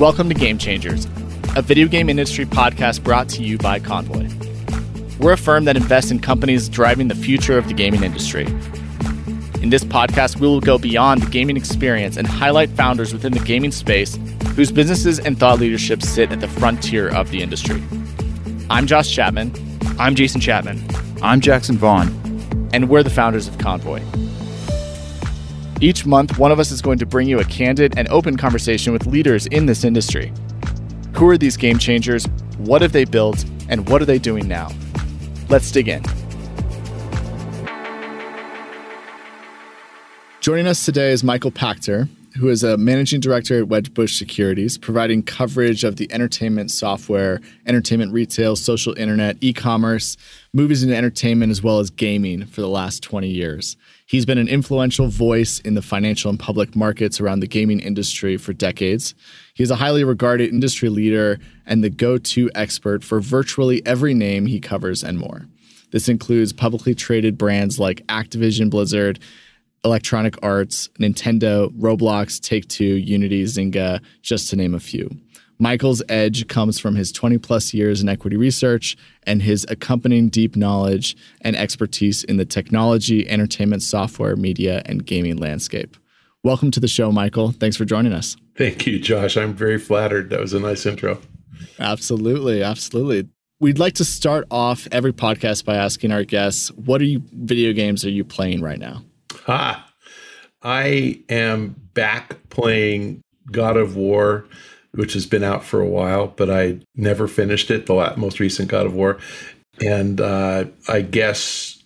Welcome to Game Changers, a video game industry podcast brought to you by Konvoy. We're a firm that invests in companies driving the future of the gaming industry. In this podcast, we will go beyond the gaming experience and highlight founders within the gaming space whose businesses and thought leadership sit at the frontier of the industry. I'm Josh Chapman. I'm Jason Chapman. I'm Jackson Vaughn. And we're the founders of Konvoy. Each month, one of us is going to bring you a candid and open conversation with leaders in this industry. Who are these game changers? What have they built? And what are they doing now? Let's dig in. Joining us today is Michael Pachter, who is a managing director at Wedbush Securities, providing coverage of the entertainment software, entertainment retail, social internet, e commerce, movies and entertainment, as well as gaming for the last 20 years. He's been an influential voice in the financial and public markets around the gaming industry for decades. He's a highly regarded industry leader and the go to expert for virtually every name he covers and more. This includes publicly traded brands like Activision Blizzard, Electronic Arts, Nintendo, Roblox, Take Two, Unity, Zynga, just to name a few. Michael's edge comes from his 20 plus years in equity research and his accompanying deep knowledge and expertise in the technology, entertainment, software, media, and gaming landscape. Welcome to the show, Michael. Thanks for joining us. Thank you, Josh. I'm very flattered. That was a nice intro. Absolutely. Absolutely. We'd like to start off every podcast by asking our guests, what are you video games are you playing right now? Ha. I am back playing God of War which has been out for a while, but I never finished it. The most recent God of War, and uh, I guess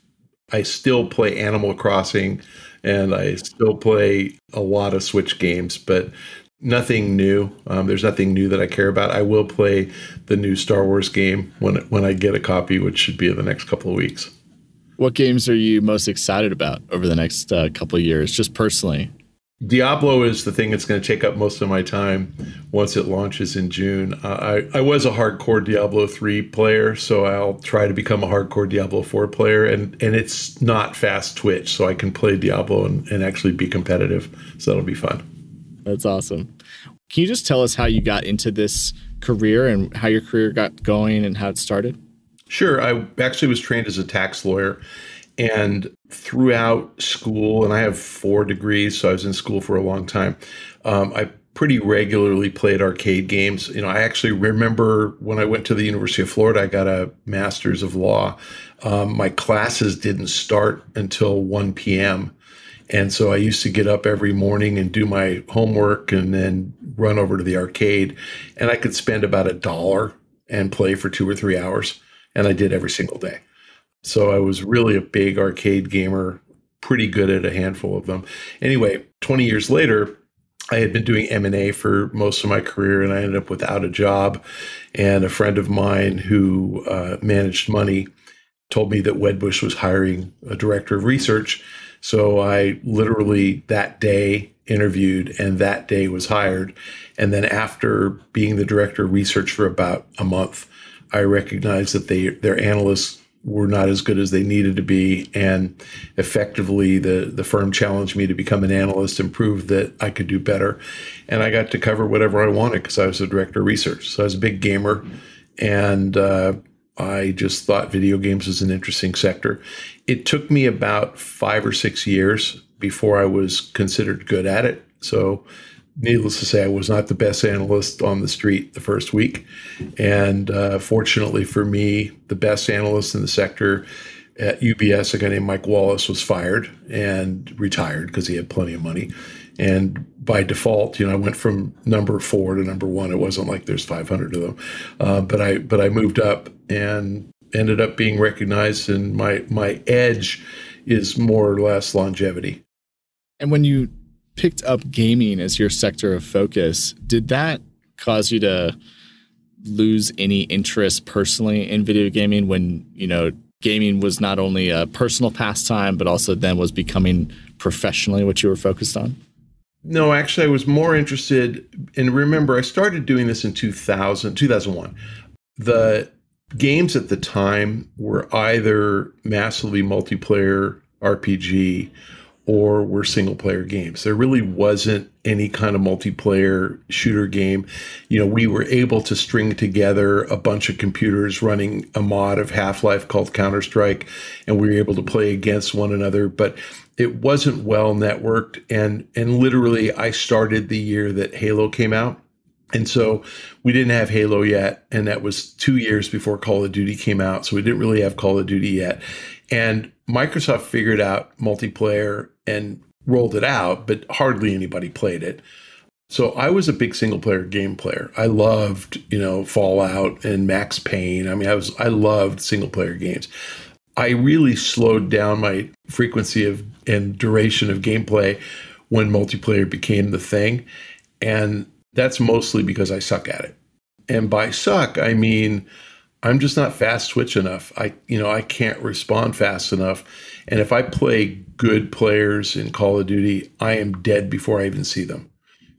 I still play Animal Crossing, and I still play a lot of Switch games, but nothing new. Um, there's nothing new that I care about. I will play the new Star Wars game when when I get a copy, which should be in the next couple of weeks. What games are you most excited about over the next uh, couple of years, just personally? Diablo is the thing that's going to take up most of my time once it launches in June. Uh, I, I was a hardcore Diablo 3 player, so I'll try to become a hardcore Diablo 4 player. And, and it's not fast twitch, so I can play Diablo and, and actually be competitive. So that'll be fun. That's awesome. Can you just tell us how you got into this career and how your career got going and how it started? Sure. I actually was trained as a tax lawyer and throughout school, and I have four degrees, so I was in school for a long time. Um, I pretty regularly played arcade games. You know, I actually remember when I went to the University of Florida, I got a master's of law. Um, my classes didn't start until 1 p.m. And so I used to get up every morning and do my homework and then run over to the arcade. And I could spend about a dollar and play for two or three hours. And I did every single day. So I was really a big arcade gamer, pretty good at a handful of them. Anyway, 20 years later, I had been doing M&A for most of my career and I ended up without a job. And a friend of mine who uh, managed money told me that Wedbush was hiring a director of research. So I literally that day interviewed and that day was hired. And then after being the director of research for about a month, I recognized that they their analysts were not as good as they needed to be. And effectively, the, the firm challenged me to become an analyst and prove that I could do better. And I got to cover whatever I wanted because I was a director of research. So I was a big gamer. And uh, I just thought video games was an interesting sector. It took me about five or six years before I was considered good at it. So needless to say, I was not the best analyst on the street the first week. And uh, fortunately for me, the best analyst in the sector at UBS, a guy named Mike Wallace, was fired and retired because he had plenty of money. And by default, you know, I went from number four to number one. It wasn't like there's 500 of them, uh, but I but I moved up and ended up being recognized. And my my edge is more or less longevity. And when you picked up gaming as your sector of focus, did that cause you to lose any interest personally in video gaming when, you know, gaming was not only a personal pastime, but also then was becoming professionally what you were focused on? No, actually, I was more interested. And remember, I started doing this in 2000, 2001. The games at the time were either massively multiplayer RPG or were single player games. There really wasn't any kind of multiplayer shooter game. You know, we were able to string together a bunch of computers running a mod of Half Life called Counter Strike, and we were able to play against one another. But it wasn't well networked, and and literally, I started the year that Halo came out. And so we didn't have Halo yet. And that was two years before Call of Duty came out. So we didn't really have Call of Duty yet. And Microsoft figured out multiplayer and rolled it out, but hardly anybody played it. So I was a big single player game player. I loved, you know, Fallout and Max Payne. I mean, I was I loved single player games. I really slowed down my frequency of and duration of gameplay when multiplayer became the thing. And that's mostly because I suck at it. And by suck, I mean I'm just not fast switch enough. I you know I can't respond fast enough. And if I play good players in Call of Duty, I am dead before I even see them.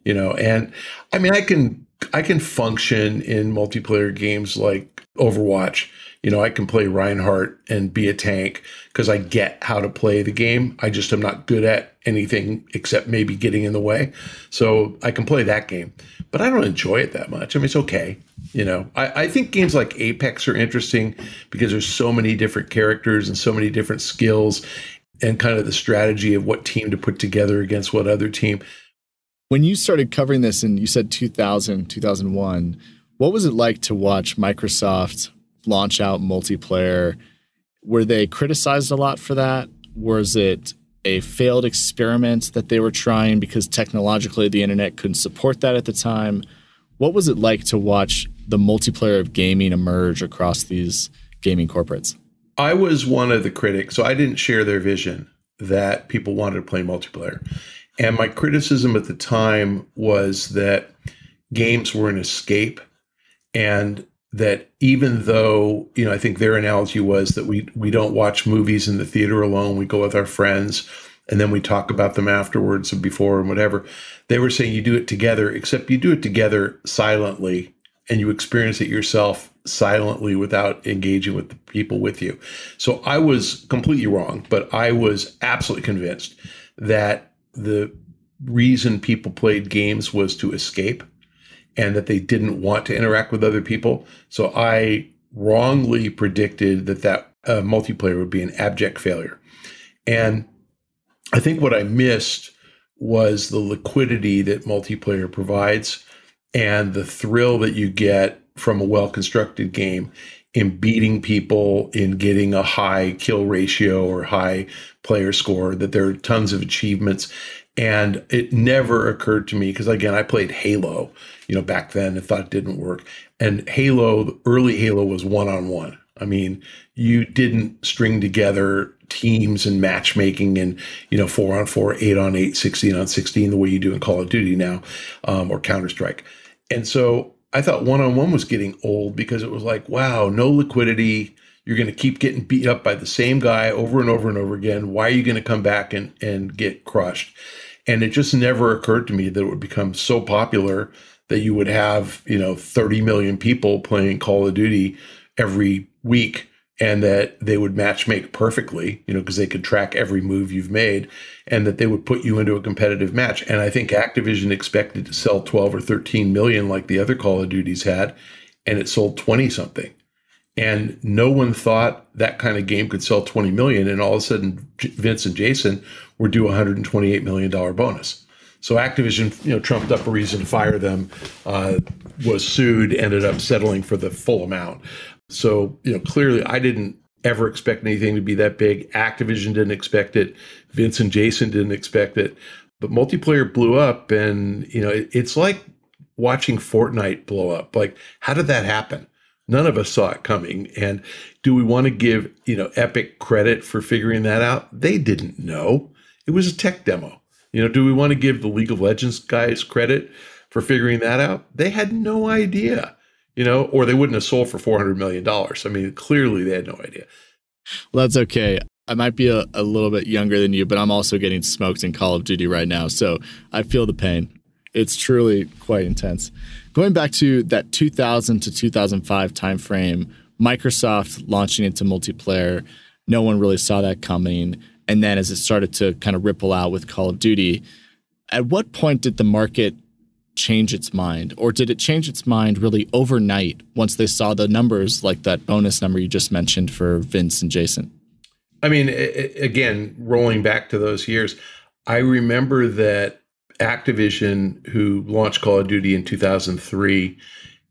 You know, and I mean I can I can function in multiplayer games like Overwatch. You know, I can play Reinhardt and be a tank because I get how to play the game. I just am not good at anything except maybe getting in the way. So I can play that game, but I don't enjoy it that much. I mean, it's okay. You know, I, I, think games like Apex are interesting because there's so many different characters and so many different skills and kind of the strategy of what team to put together against what other team. When you started covering this and you said 2000, 2001, what was it like to watch Microsoft launch out multiplayer? Were they criticized a lot for that? Was it a failed experiment that they were trying because technologically the internet couldn't support that at the time? What was it like to watch the multiplayer of gaming emerge across these gaming corporates? I was one of the critics, so I didn't share their vision that people wanted to play multiplayer. And my criticism at the time was that games were an escape and that even though, you know, I think their analogy was that we we don't watch movies in the theater alone, we go with our friends and then we talk about them afterwards and before and whatever. They were saying you do it together, except you do it together silently and you experience it yourself silently without engaging with the people with you. So I was completely wrong, but I was absolutely convinced that the reason people played games was to escape and that they didn't want to interact with other people. So I wrongly predicted that that uh, multiplayer would be an abject failure. And I think what I missed was the liquidity that multiplayer provides and the thrill that you get from a well constructed game in beating people in getting a high kill ratio or high player score that there are tons of achievements and it never occurred to me because again i played halo you know back then and thought it didn't work and halo early halo was one-on-one i mean you didn't string together teams and matchmaking and you know four on four eight on eight 16 on 16 the way you do in call of duty now um, or counter-strike and so I thought one on one was getting old because it was like, wow, no liquidity. You're going to keep getting beat up by the same guy over and over and over again. Why are you going to come back and, and get crushed? And it just never occurred to me that it would become so popular that you would have, you know, 30 million people playing Call of Duty every week and that they would match make perfectly, you know, because they could track every move you've made and that they would put you into a competitive match. And I think Activision expected to sell 12 or 13 million like the other Call of Duties had, and it sold 20 something. And no one thought that kind of game could sell 20 million. And all of a sudden, Vince and Jason were due a $128 million bonus. So Activision, you know, trumped up a reason to fire them, uh, was sued, ended up settling for the full amount. So, you know, clearly I didn't ever expect anything to be that big. Activision didn't expect it. Vince and Jason didn't expect it. But multiplayer blew up and, you know, it, it's like watching Fortnite blow up. Like, how did that happen? None of us saw it coming. And do we want to give, you know, Epic credit for figuring that out? They didn't know. It was a tech demo. You know, do we want to give the League of Legends guys credit for figuring that out? They had no idea you know, or they wouldn't have sold for $400 million. I mean, clearly they had no idea. Well, that's okay. I might be a, a little bit younger than you, but I'm also getting smoked in Call of Duty right now. So I feel the pain. It's truly quite intense. Going back to that 2000 to 2005 timeframe, Microsoft launching into multiplayer, no one really saw that coming. And then as it started to kind of ripple out with Call of Duty, at what point did the market change its mind? Or did it change its mind really overnight once they saw the numbers like that bonus number you just mentioned for Vince and Jason? I mean, again, rolling back to those years, I remember that Activision, who launched Call of Duty in 2003,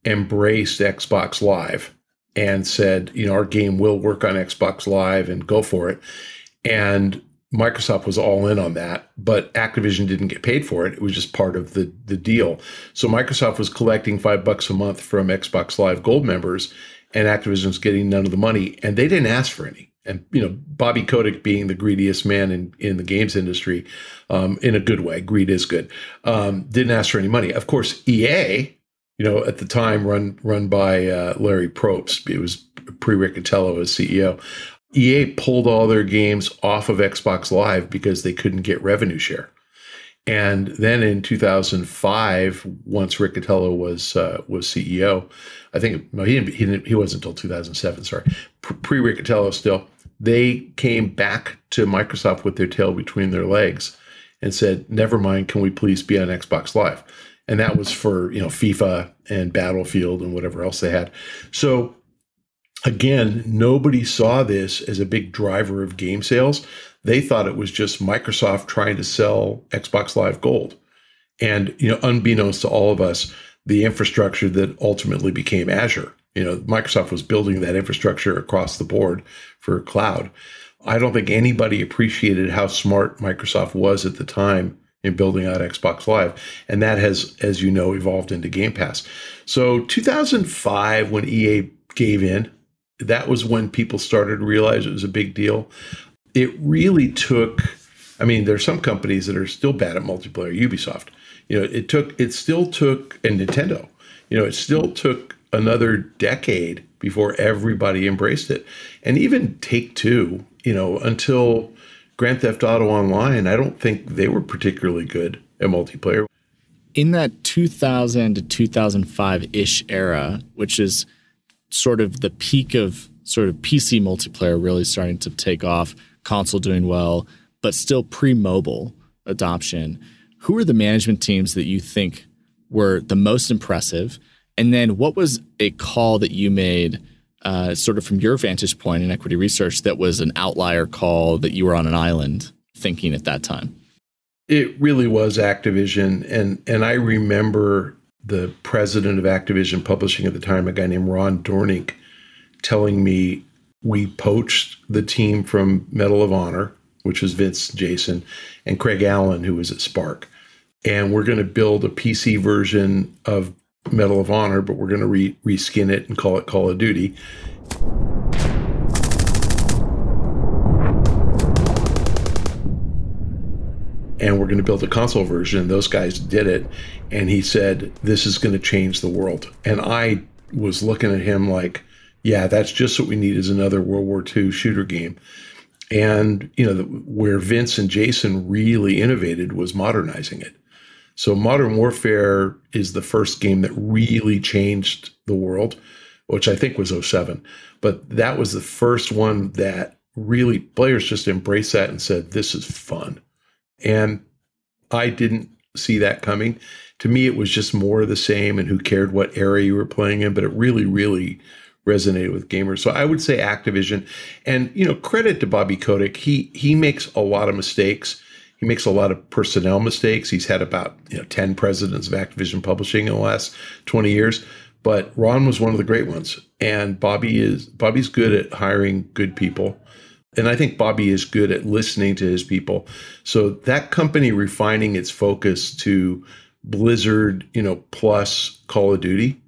embraced Xbox Live and said, you know, our game will work on Xbox Live and go for it. And Microsoft was all in on that, but Activision didn't get paid for it. It was just part of the the deal. So Microsoft was collecting five bucks a month from Xbox Live Gold members, and Activision was getting none of the money, and they didn't ask for any. And you know, Bobby Kotick being the greediest man in in the games industry, um, in a good way, greed is good. Um, didn't ask for any money. Of course, EA, you know, at the time run run by uh, Larry Probst, it was pre Riccitiello as CEO. EA pulled all their games off of Xbox Live because they couldn't get revenue share. And then in 2005, once Riccitiello was uh, was CEO, I think he didn't, he didn't, he wasn't until 2007. Sorry, pre Riccitiello still. They came back to Microsoft with their tail between their legs and said, "Never mind, can we please be on Xbox Live?" And that was for you know FIFA and Battlefield and whatever else they had. So Again, nobody saw this as a big driver of game sales. They thought it was just Microsoft trying to sell Xbox Live Gold. And, you know, unbeknownst to all of us, the infrastructure that ultimately became Azure. You know, Microsoft was building that infrastructure across the board for cloud. I don't think anybody appreciated how smart Microsoft was at the time in building out Xbox Live. And that has, as you know, evolved into Game Pass. So 2005, when EA gave in, that was when people started to realize it was a big deal. It really took, I mean, there are some companies that are still bad at multiplayer, Ubisoft. You know, it took, it still took, and Nintendo, you know, it still took another decade before everybody embraced it. And even Take Two, you know, until Grand Theft Auto Online, I don't think they were particularly good at multiplayer. In that 2000 to 2005 ish era, which is sort of the peak of sort of PC multiplayer really starting to take off, console doing well, but still pre mobile adoption. Who are the management teams that you think were the most impressive? And then what was a call that you made, uh, sort of from your vantage point in equity research, that was an outlier call that you were on an island thinking at that time? It really was Activision, and and I remember the president of Activision Publishing at the time, a guy named Ron Doornink, telling me we poached the team from Medal of Honor, which was Vince Jason, and Craig Allen, who was at Spark. And we're going to build a PC version of Medal of Honor, but we're going to re- reskin it and call it Call of Duty. And we're going to build a console version. Those guys did it. And he said, This is going to change the world. And I was looking at him like, Yeah, that's just what we need is another World War II shooter game. And, you know, the, where Vince and Jason really innovated was modernizing it. So Modern Warfare is the first game that really changed the world, which I think was 07. But that was the first one that really players just embraced that and said, This is fun and I didn't see that coming. To me, it was just more of the same, and who cared what era you were playing in, but it really, really resonated with gamers. So I would say Activision, and you know, credit to Bobby Kotick. He he makes a lot of mistakes. He makes a lot of personnel mistakes. He's had about you know ten presidents of Activision Publishing in the last twenty years, but Ron was one of the great ones, and Bobby is Bobby's good at hiring good people. And I think Bobby is good at listening to his people. So that company refining its focus to Blizzard, you know, plus Call of Duty,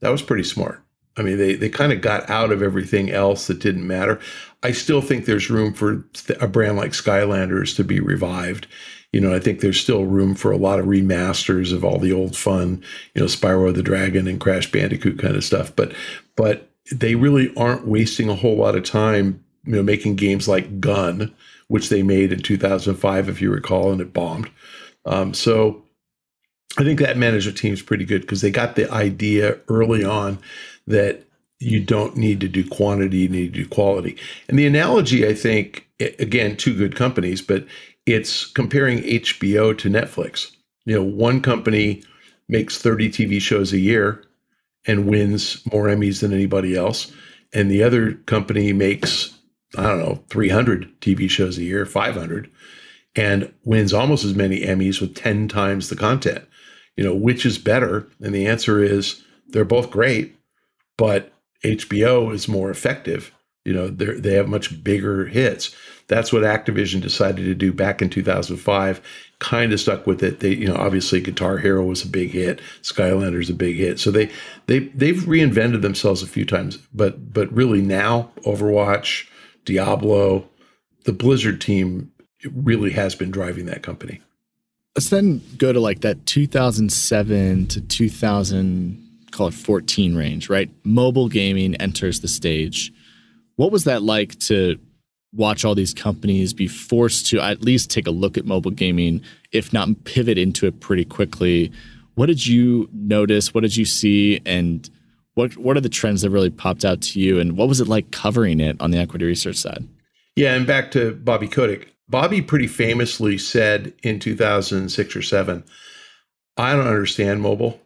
that was pretty smart. I mean, they they kind of got out of everything else that didn't matter. I still think there's room for a brand like Skylanders to be revived. You know, I think there's still room for a lot of remasters of all the old fun, you know, Spyro the Dragon and Crash Bandicoot kind of stuff. But but they really aren't wasting a whole lot of time you know, making games like Gun, which they made in 2005, if you recall, and it bombed. Um, so I think that management team is pretty good because they got the idea early on that you don't need to do quantity, you need to do quality. And the analogy, I think, again, two good companies, but it's comparing HBO to Netflix. You know, one company makes 30 TV shows a year and wins more Emmys than anybody else. And the other company makes, I don't know, 300 TV shows a year, 500, and wins almost as many Emmys with 10 times the content. You know, which is better? And the answer is they're both great, but HBO is more effective. You know, they they have much bigger hits. That's what Activision decided to do back in 2005. Kind of stuck with it. They, you know, obviously Guitar Hero was a big hit, Skylanders a big hit. So they they they've reinvented themselves a few times, but but really now Overwatch, Diablo, the Blizzard team really has been driving that company. Let's then go to like that 2007 to 2000 call it 14 range, right? Mobile gaming enters the stage. What was that like to watch all these companies be forced to at least take a look at mobile gaming, if not pivot into it pretty quickly? What did you notice? What did you see? And what what are the trends that really popped out to you? And what was it like covering it on the equity research side? Yeah, and back to Bobby Kotick. Bobby pretty famously said in 2006 or 7, I don't understand mobile.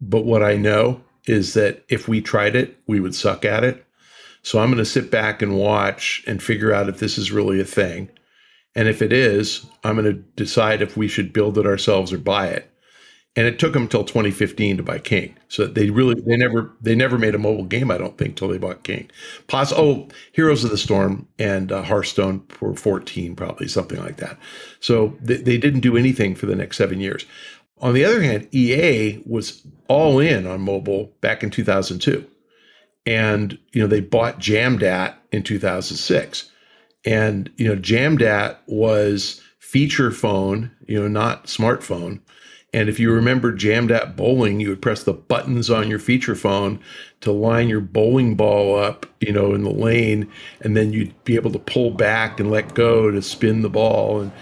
But what I know is that if we tried it, we would suck at it. So I'm going to sit back and watch and figure out if this is really a thing. And if it is, I'm going to decide if we should build it ourselves or buy it. And it took them until 2015 to buy King. So they really they never they never made a mobile game I don't think till they bought King. Poss- oh, Heroes of the Storm and uh, Hearthstone for 14 probably something like that. So they, they didn't do anything for the next seven years. On the other hand, EA was all in on mobile back in 2002. And, you know, they bought Jamdat in 2006. And, you know, Jamdat was feature phone, you know, not smartphone. And if you remember Jamdat bowling, you would press the buttons on your feature phone to line your bowling ball up, you know, in the lane, and then you'd be able to pull back and let go to spin the ball. And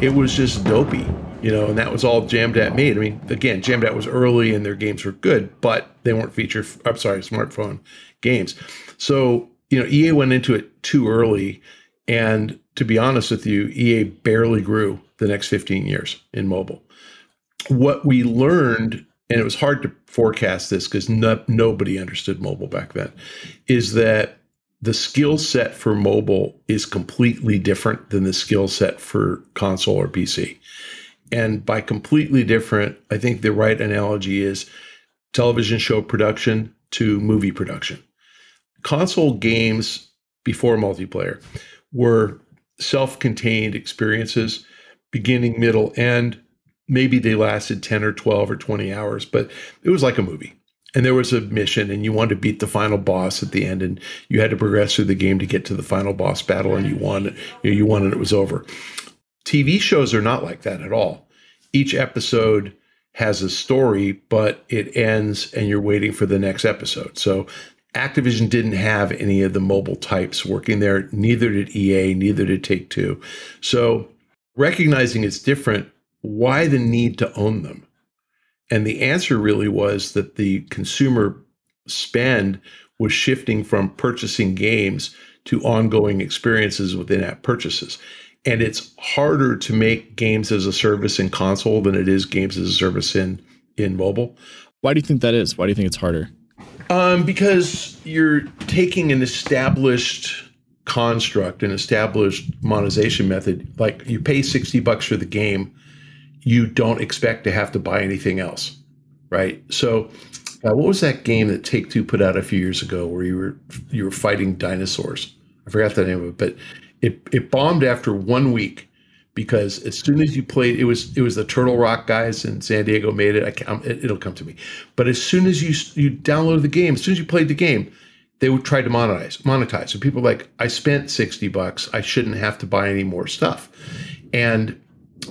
it was just dopey, you know, and that was all Jamdat made. I mean, again, Jamdat was early and their games were good, but they weren't feature, I'm sorry, smartphone games. So, you know, EA went into it too early. And to be honest with you, EA barely grew the next 15 years in mobile. What we learned, and it was hard to forecast this because no, nobody understood mobile back then, is that the skill set for mobile is completely different than the skill set for console or PC. And by completely different, I think the right analogy is television show production to movie production. Console games before multiplayer were self contained experiences, beginning, middle, end. Maybe they lasted 10 or 12 or 20 hours, but it was like a movie. And there was a mission and you wanted to beat the final boss at the end and you had to progress through the game to get to the final boss battle and you won you, know, you won and it was over. Tv shows are not like that at all. Each episode has a story but it ends and you're waiting for the next episode. So activision didn't have any of the mobile types working there neither did ea neither did take two so recognizing it's different why the need to own them and the answer really was that the consumer spend was shifting from purchasing games to ongoing experiences within app purchases. And it's harder to make games as a service in console than it is games as a service in in mobile. Why do you think that is? Why do you think it's harder? Um, because you're taking an established construct, an established monetization method. Like you pay 60 bucks for the game, you don't expect to have to buy anything else, right? So, uh, what was that game that Take Two put out a few years ago where you were you were fighting dinosaurs? I forgot the name of it, but it it bombed after one week because as soon as you played, it was it was the Turtle Rock guys in San Diego made it. I, it it'll come to me, but as soon as you you downloaded the game, as soon as you played the game, they would try to monetize monetize. So people like, I spent sixty bucks, I shouldn't have to buy any more stuff, and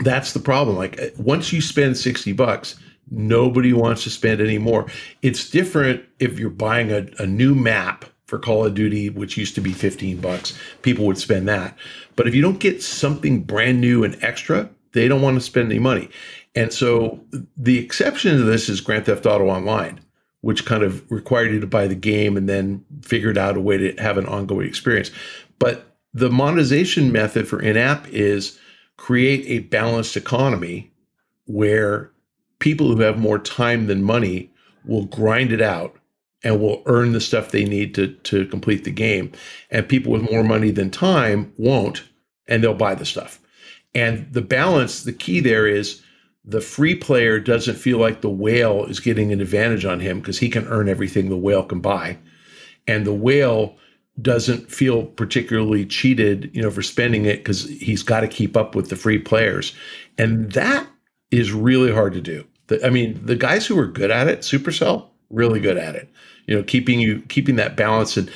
that's the problem. Like uh, once you spend 60 bucks, nobody wants to spend any more. It's different if you're buying a, a new map for Call of Duty, which used to be 15 bucks, people would spend that. But if you don't get something brand new and extra, they don't want to spend any money. And so the exception to this is Grand Theft Auto Online, which kind of required you to buy the game and then figured out a way to have an ongoing experience. But the monetization method for in app is create a balanced economy where people who have more time than money will grind it out and will earn the stuff they need to, to complete the game. And people with more money than time won't, and they'll buy the stuff. And the balance, the key there is the free player doesn't feel like the whale is getting an advantage on him because he can earn everything the whale can buy. And the whale doesn't feel particularly cheated, you know, for spending it because he's got to keep up with the free players. And that is really hard to do. The, I mean, the guys who are good at it, Supercell, really good at it. You know, keeping you keeping that balance. And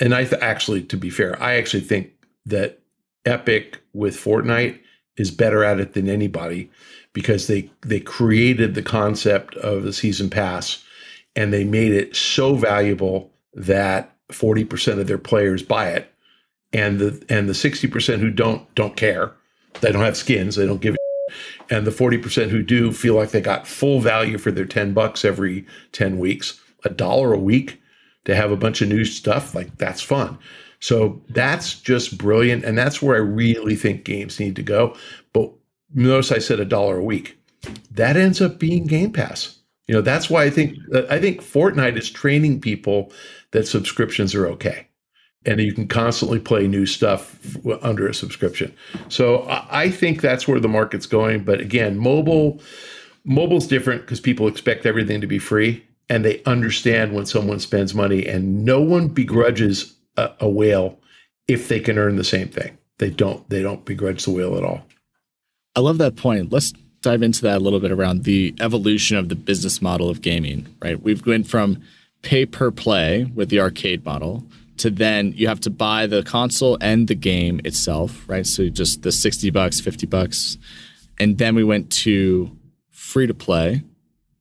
and I th- actually, to be fair, I actually think that Epic with Fortnite is better at it than anybody because they they created the concept of the season pass and they made it so valuable that 40% of their players buy it. And the and the 60% who don't don't care. They don't have skins. They don't give and the 40% who do feel like they got full value for their 10 bucks every 10 weeks a dollar a week to have a bunch of new stuff like that's fun so that's just brilliant and that's where i really think games need to go but notice i said a dollar a week that ends up being game pass you know that's why i think i think fortnite is training people that subscriptions are okay and you can constantly play new stuff under a subscription. So I think that's where the market's going. But again, mobile mobile's different because people expect everything to be free and they understand when someone spends money and no one begrudges a, a whale if they can earn the same thing. They don't they don't begrudge the whale at all. I love that point. Let's dive into that a little bit around the evolution of the business model of gaming, right? We've went from pay per play with the arcade model to then you have to buy the console and the game itself, right? So just the 60 bucks, 50 bucks. And then we went to free to play,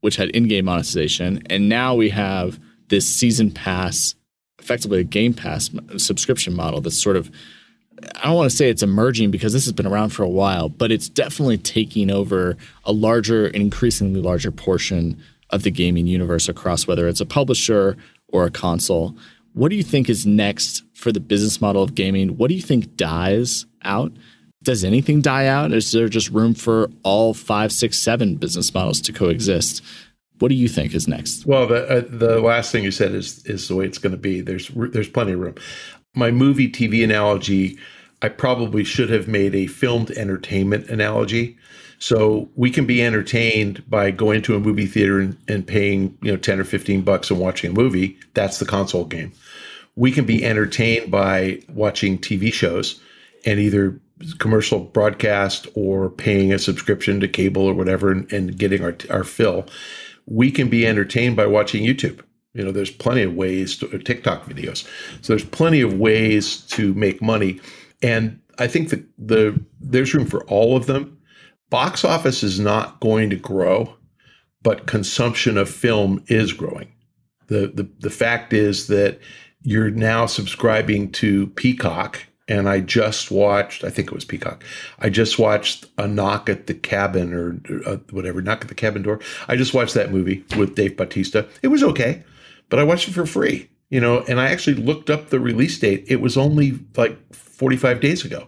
which had in game monetization. And now we have this season pass, effectively a game pass subscription model that's sort of, I don't want to say it's emerging because this has been around for a while, but it's definitely taking over a larger and increasingly larger portion of the gaming universe across whether it's a publisher or a console. What do you think is next for the business model of gaming? What do you think dies out? Does anything die out? Is there just room for all five, six, seven business models to coexist? What do you think is next? Well, the uh, the last thing you said is is the way it's going to be. There's there's plenty of room. My movie TV analogy, I probably should have made a filmed entertainment analogy so we can be entertained by going to a movie theater and, and paying, you know, 10 or 15 bucks and watching a movie. That's the console game. We can be entertained by watching TV shows and either commercial broadcast or paying a subscription to cable or whatever and, and getting our, our fill. We can be entertained by watching YouTube. You know, there's plenty of ways to TikTok videos. So there's plenty of ways to make money. And I think that the there's room for all of them box office is not going to grow, but consumption of film is growing. The, the, the fact is that you're now subscribing to Peacock, and I just watched, I think it was Peacock, I just watched A Knock at the Cabin or uh, whatever, Knock at the Cabin Door. I just watched that movie with Dave Bautista. It was okay, but I watched it for free, you know, and I actually looked up the release date. It was only like 45 days ago.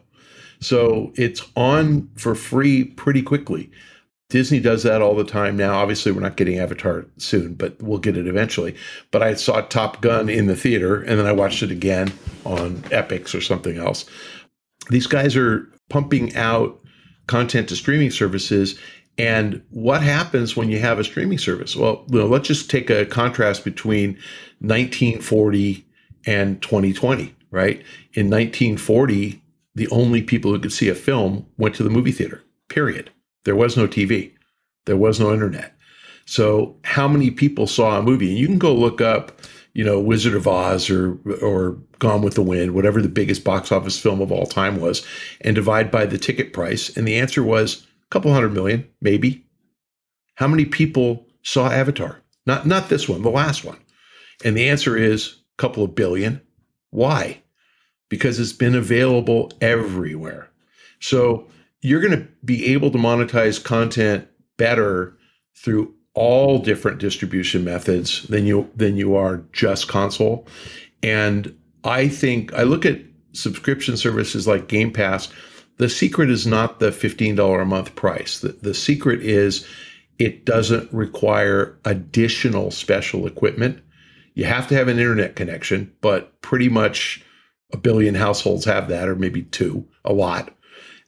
So it's on for free pretty quickly. Disney does that all the time now. Obviously, we're not getting Avatar soon, but we'll get it eventually. But I saw Top Gun in the theater and then I watched it again on Epix or something else. These guys are pumping out content to streaming services. And what happens when you have a streaming service? Well, you know, let's just take a contrast between 1940 and 2020, right? In 1940, the only people who could see a film went to the movie theater, period. There was no TV, there was no internet. So, how many people saw a movie? And you can go look up, you know, Wizard of Oz or or Gone with the Wind, whatever the biggest box office film of all time was, and divide by the ticket price. And the answer was a couple hundred million, maybe. How many people saw Avatar? Not not this one, the last one. And the answer is a couple of billion. Why? because it's been available everywhere. So you're going to be able to monetize content better through all different distribution methods than you than you are just console. And I think I look at subscription services like Game Pass. The secret is not the $15 a month price. The, the secret is it doesn't require additional special equipment. You have to have an internet connection, but pretty much a billion households have that, or maybe two, a lot.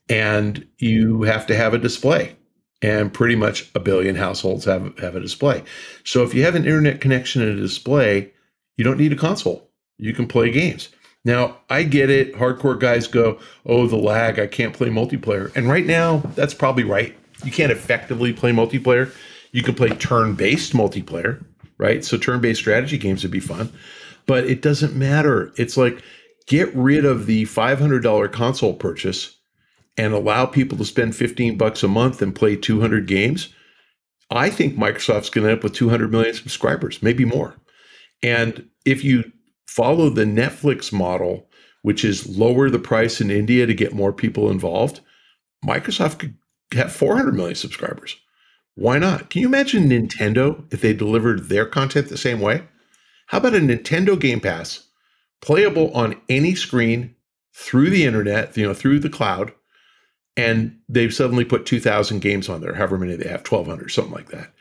And you have to have a display and pretty much a billion households have, have a display. So if you have an internet connection and a display, you don't need a console. You can play games. Now, I get it. Hardcore guys go, oh, the lag, I can't play multiplayer. And right now, that's probably right. You can't effectively play multiplayer. You can play turn based multiplayer, right? So turn based strategy games would be fun, but it doesn't matter. It's like get rid of the $500 console purchase and allow people to spend 15 bucks a month and play 200 games, I think Microsoft's going to end up with 200 million subscribers, maybe more. And if you follow the Netflix model, which is lower the price in India to get more people involved, Microsoft could have 400 million subscribers. Why not? Can you imagine Nintendo if they delivered their content the same way? How about a Nintendo Game Pass playable on any screen through the internet, you know, through the cloud, and they've suddenly put 2,000 games on there, however many they have, 1,200, something like that.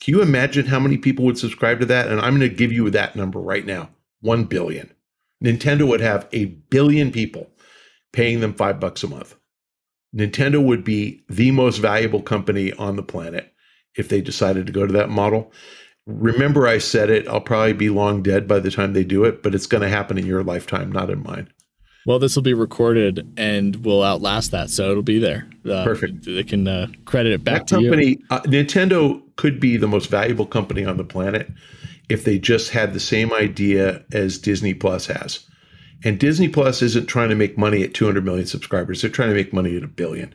Can you imagine how many people would subscribe to that? And I'm going to give you that number right now 1 billion. Nintendo would have a billion people paying them five bucks a month. Nintendo would be the most valuable company on the planet if they decided to go to that model. Remember, I said it, I'll probably be long dead by the time they do it, but it's going to happen in your lifetime, not in mine. Well, this will be recorded and will outlast that, so it'll be there. Uh, Perfect. They can uh, credit it back that to company, you. Uh, Nintendo could be the most valuable company on the planet if they just had the same idea as Disney Plus has. And Disney Plus isn't trying to make money at 200 million subscribers; they're trying to make money at a billion,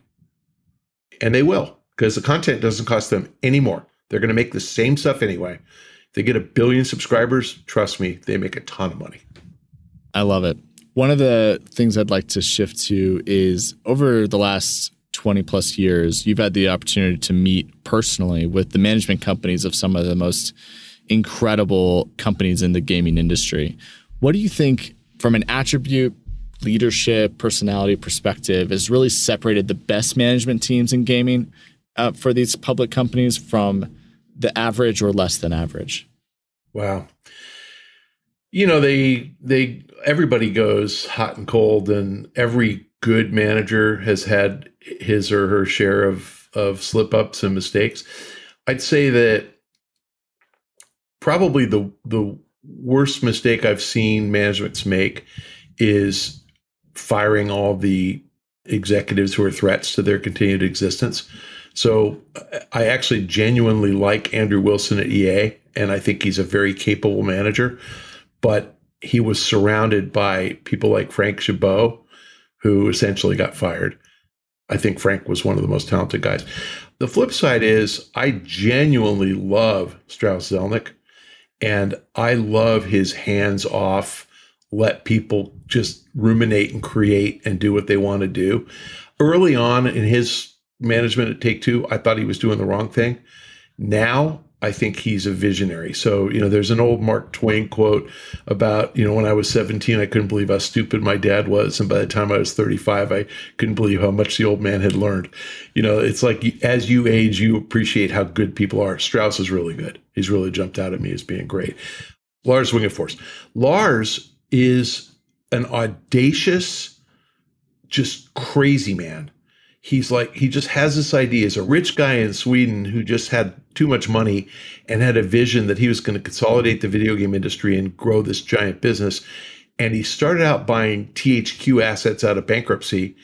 and they will because the content doesn't cost them any more. They're going to make the same stuff anyway. If they get a billion subscribers, trust me, they make a ton of money. I love it. One of the things I'd like to shift to is over the last 20 plus years, you've had the opportunity to meet personally with the management companies of some of the most incredible companies in the gaming industry. What do you think, from an attribute, leadership, personality perspective, has really separated the best management teams in gaming uh, for these public companies from the average or less than average? Wow. You know, they they everybody goes hot and cold, and every good manager has had his or her share of of slip ups and mistakes. I'd say that probably the the worst mistake I've seen managements make is firing all the executives who are threats to their continued existence. So I actually genuinely like Andrew Wilson at EA, and I think he's a very capable manager. But he was surrounded by people like Frank Gibeau, who essentially got fired. I think Frank was one of the most talented guys. The flip side is I genuinely love Strauss Zelnick and I love his hands off, let people just ruminate and create and do what they want to do. Early on in his management at Take Two, I thought he was doing the wrong thing. Now I think he's a visionary. So, you know, there's an old Mark Twain quote about, you know, when I was 17, I couldn't believe how stupid my dad was. And by the time I was 35, I couldn't believe how much the old man had learned. You know, it's like as you age, you appreciate how good people are. Strauss is really good. He's really jumped out at me as being great. Lars Wingefors. Lars is an audacious, just crazy man he's like he just has this idea. He's a rich guy in sweden who just had too much money and had a vision that he was going to consolidate the video game industry and grow this giant business. And he started out buying thq assets out of bankruptcy.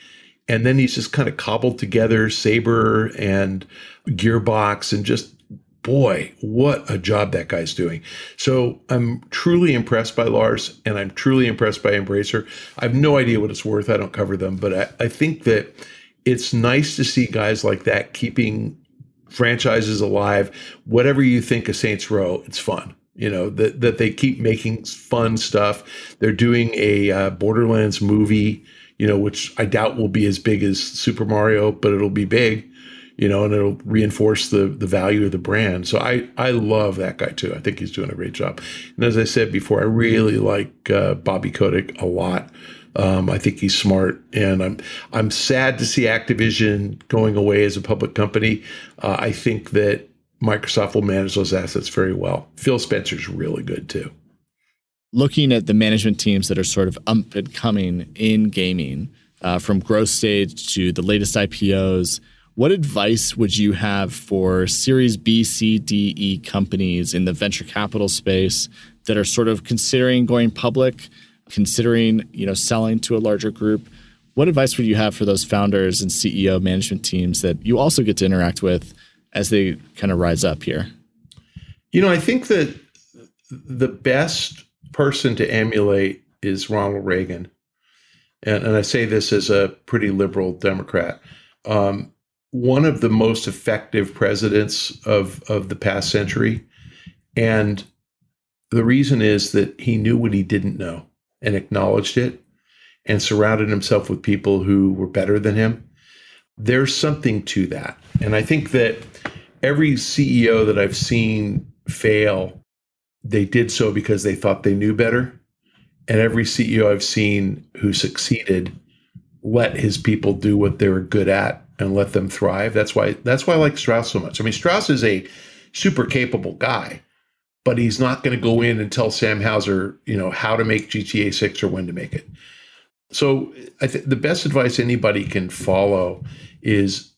And then he's just kind of cobbled together saber and gearbox and just boy what a job that guy's doing. So i'm truly impressed by lars and i'm truly impressed by embracer. I have no idea what it's worth. I don't cover them but i, I think that it's nice to see guys like that keeping franchises alive. Whatever you think of Saints Row, it's fun. You know that that they keep making fun stuff. They're doing a uh, Borderlands movie. you know, which I doubt will be as big as Super Mario, but it'll be big, you know, and it'll reinforce the the value of the brand. So I I love that guy too. I think he's doing a great job. And as I said before, I really like uh, Bobby Kotick a lot. Um, I think he's smart, and I'm I'm sad to see Activision going away as a public company. Uh, I think that Microsoft will manage those assets very well. Phil Spencer's really good too. Looking at the management teams that are sort of up and coming in gaming, uh, from growth stage to the latest IPOs, what advice would you have for Series B, C, D, E companies in the venture capital space that are sort of considering going public, considering you know selling to a larger group? What advice would you have for those founders and CEO management teams that you also get to interact with as they kind of rise up here? You know, I think that the best person to emulate is Ronald Reagan. And, and I say this as a pretty liberal Democrat. Um, one of the most effective presidents of, of the past century. And the reason is that he knew what he didn't know and acknowledged it and surrounded himself with people who were better than him. There's something to that. And I think that every CEO that I've seen fail, they did so because they thought they knew better. And every CEO I've seen who succeeded let his people do what they were good at and let them thrive. That's why that's why I like Strauss so much. I mean, Strauss is a super capable guy, but he's not going to go in and tell Sam Houser, you know, how to make GTA 6 or when to make it. So I think the best advice anybody can follow is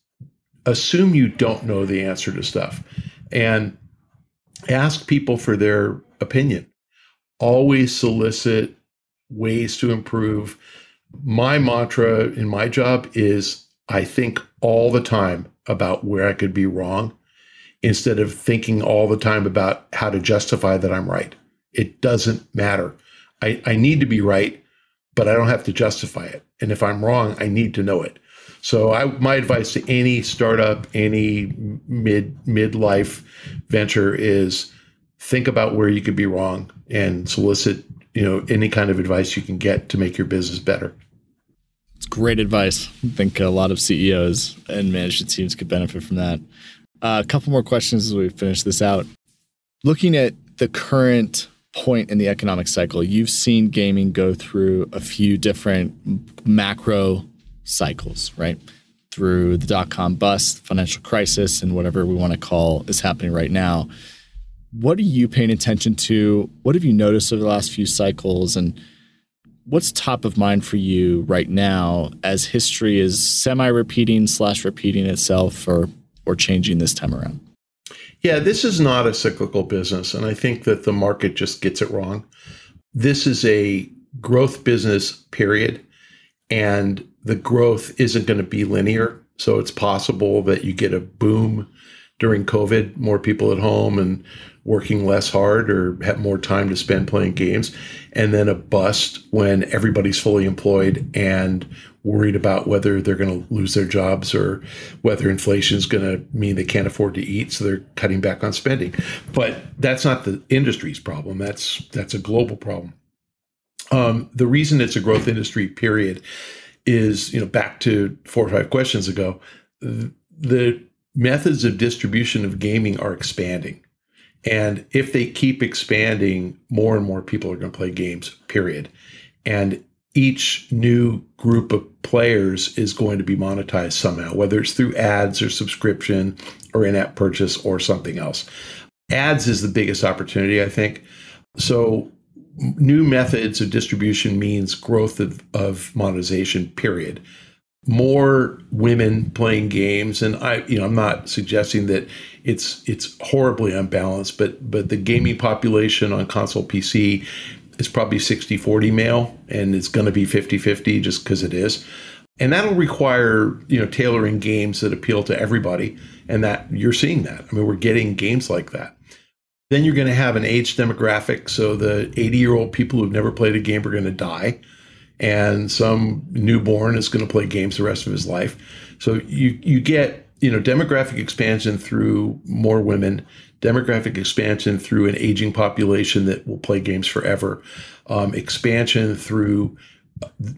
assume you don't know the answer to stuff and ask people for their opinion. Always solicit ways to improve. My mantra in my job is I think all the time about where I could be wrong instead of thinking all the time about how to justify that I'm right. It doesn't matter. I, I need to be right, but I don't have to justify it. And if I'm wrong, I need to know it. So I, my advice to any startup, any mid midlife venture is think about where you could be wrong and solicit, you know, any kind of advice you can get to make your business better. It's great advice. I think a lot of CEOs and management teams could benefit from that. Uh, a couple more questions as we finish this out. Looking at the current point in the economic cycle, you've seen gaming go through a few different macro cycles, right? Through the dot com bust, financial crisis, and whatever we want to call is happening right now. What are you paying attention to? What have you noticed over the last few cycles? And what's top of mind for you right now as history is semi repeating slash repeating itself or or changing this time around? Yeah, this is not a cyclical business. And I think that the market just gets it wrong. This is a growth business, period. And the growth isn't going to be linear. So it's possible that you get a boom during COVID, more people at home and working less hard or have more time to spend playing games, and then a bust when everybody's fully employed and worried about whether they're going to lose their jobs or whether inflation is going to mean they can't afford to eat, so they're cutting back on spending. But that's not the industry's problem. That's that's a global problem. Um, the reason it's a growth industry, period, is you know back to four or five questions ago the methods of distribution of gaming are expanding and if they keep expanding more and more people are going to play games period and each new group of players is going to be monetized somehow whether it's through ads or subscription or in-app purchase or something else. Ads is the biggest opportunity i think. So new methods of distribution means growth of, of monetization period. More women playing games and i you know i'm not suggesting that it's it's horribly unbalanced but but the gaming population on console pc is probably 60 40 male and it's going to be 50 50 just because it is and that'll require you know tailoring games that appeal to everybody and that you're seeing that i mean we're getting games like that then you're going to have an age demographic. So the 80 year old people who've never played a game are going to die. And some newborn is going to play games the rest of his life. So you, you get, you know, demographic expansion through more women, demographic expansion through an aging population that will play games forever, um, expansion through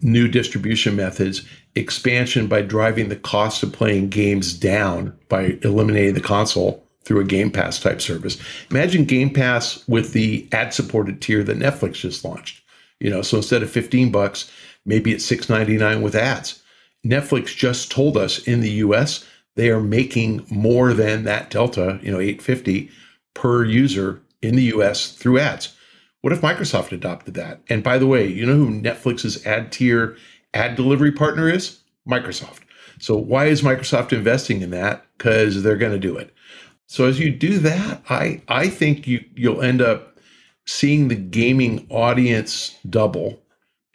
new distribution methods, expansion by driving the cost of playing games down by eliminating the console through a Game Pass type service. Imagine Game Pass with the ad supported tier that Netflix just launched. You know, so instead of 15 bucks, maybe it's 6.99 with ads. Netflix just told us in the US they are making more than that delta, you know, 850 per user in the US through ads. What if Microsoft adopted that? And by the way, you know who Netflix's ad tier ad delivery partner is? Microsoft. So why is Microsoft investing in that? Because they're going to do it. So as you do that, I I think you you'll end up seeing the gaming audience double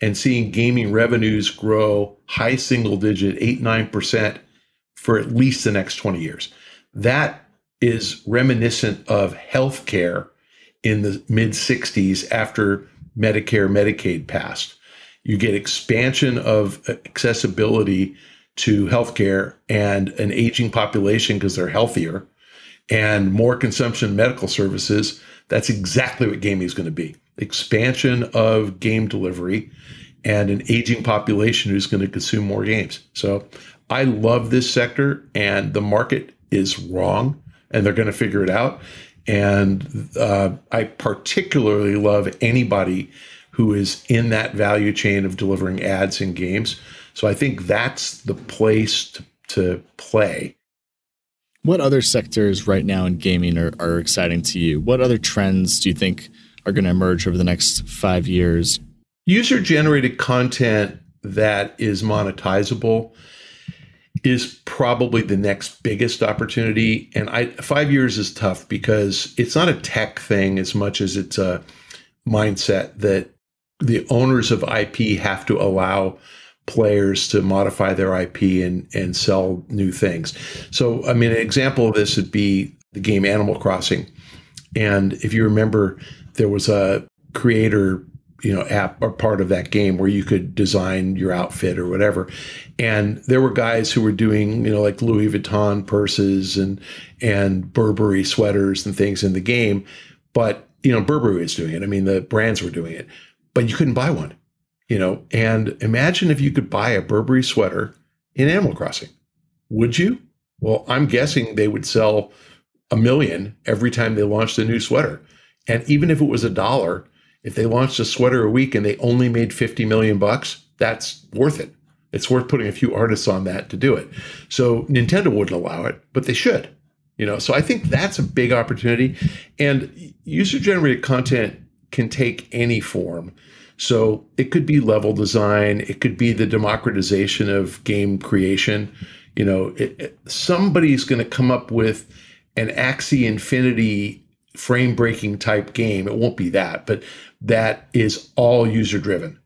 and seeing gaming revenues grow high single digit, eight, nine percent for at least the next 20 years. That is reminiscent of healthcare in the mid 60s after Medicare, Medicaid passed. You get expansion of accessibility to healthcare and an aging population because they're healthier and more consumption of medical services. That's exactly what gaming is going to be expansion of game delivery and an aging population who's going to consume more games. So I love this sector, and the market is wrong, and they're going to figure it out. And uh, I particularly love anybody who is in that value chain of delivering ads in games. So I think that's the place to, to play. What other sectors right now in gaming are, are exciting to you? What other trends do you think are going to emerge over the next five years? User generated content that is monetizable is probably the next biggest opportunity. And I five years is tough because it's not a tech thing as much as it's a mindset that the owners of IP have to allow players to modify their IP and and sell new things. So I mean an example of this would be the game Animal Crossing. And if you remember, there was a creator you know app or part of that game where you could design your outfit or whatever. And there were guys who were doing you know like louis vuitton purses and and burberry sweaters and things in the game. But you know burberry was doing it. I mean the brands were doing it. But you couldn't buy one you know? And imagine if you could buy a burberry sweater in animal crossing. Would you? Well i'm guessing they would sell a million every time they launched a new sweater. And even if it was a dollar if they launched a sweater a week and they only made 50 million bucks, that's worth it. It's worth putting a few artists on that to do it. So Nintendo wouldn't allow it, but they should. You know, so I think that's a big opportunity. And user generated content can take any form. So it could be level design, it could be the democratization of game creation. You know, it, it, somebody's going to come up with an Axie Infinity frame breaking type game. It won't be that, but that is all user driven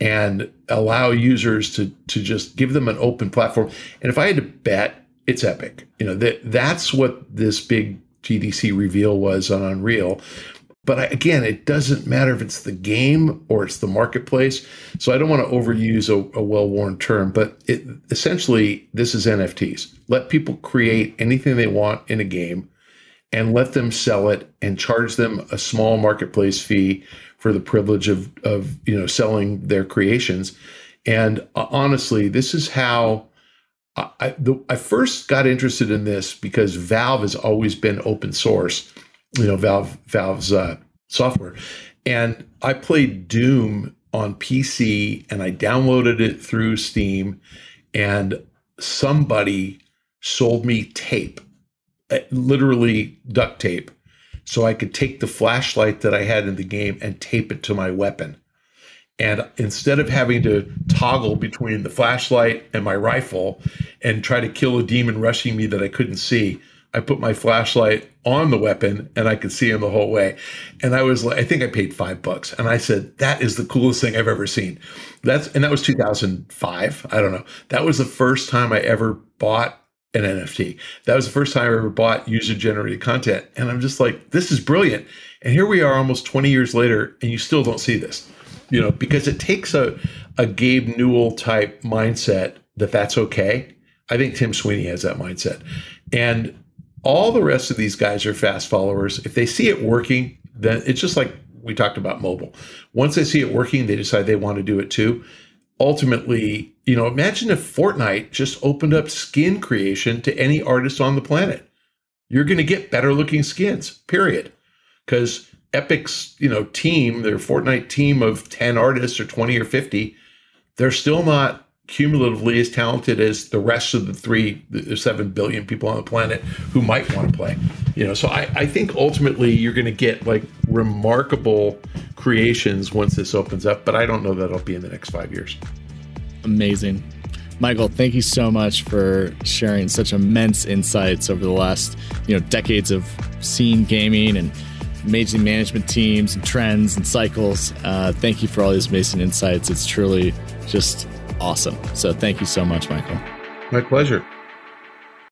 and allow users to to just give them an open platform. And if I had to bet, it's Epic. You know that that's what this big GDC reveal was on Unreal. But again, it doesn't matter if it's the game or it's the marketplace. So I don't want to overuse a, a well-worn term, but it, essentially, this is NFTs. Let people create anything they want in a game and let them sell it and charge them a small marketplace fee for the privilege of of you know selling their creations. And uh, honestly, this is how I, the, I first got interested in this because Valve has always been open source, you know, Valve Valve's uh, software, and I played Doom on PC and I downloaded it through Steam, and somebody sold me tape, Uh, literally duct tape, so I could take the flashlight that I had in the game and tape it to my weapon. And instead of having to toggle between the flashlight and my rifle and try to kill a demon rushing me that I couldn't see, I put my flashlight on the weapon and I could see him the whole way. And I was like, I think I paid five bucks. And I said, that is the coolest thing I've ever seen. That's and that was 2005. I don't know. That was the first time I ever bought an NFT. That was the first time I ever bought user generated content. And I'm just like, this is brilliant. And here we are almost 20 years later, and you still don't see this, you know, because it takes a, a Gabe Newell type mindset that that's okay. I think Tim Sweeney has that mindset. And all the rest of these guys are fast followers. If they see it working, then it's just like we talked about mobile. Once they see it working, they decide they want to do it too. Ultimately, you know, imagine if Fortnite just opened up skin creation to any artist on the planet. You're going to get better looking skins, period. Because Epic's, you know, team, their Fortnite team of 10 artists or 20 or 50, they're still not cumulatively as talented as the rest of the three, the seven billion people on the planet who might want to play. You know, so I, I think ultimately you're going to get like remarkable creations once this opens up, but I don't know that it'll be in the next five years. Amazing. Michael, thank you so much for sharing such immense insights over the last, you know, decades of scene gaming and amazing management teams and trends and cycles. Uh, thank you for all these amazing insights. It's truly just awesome. So thank you so much, Michael. My pleasure.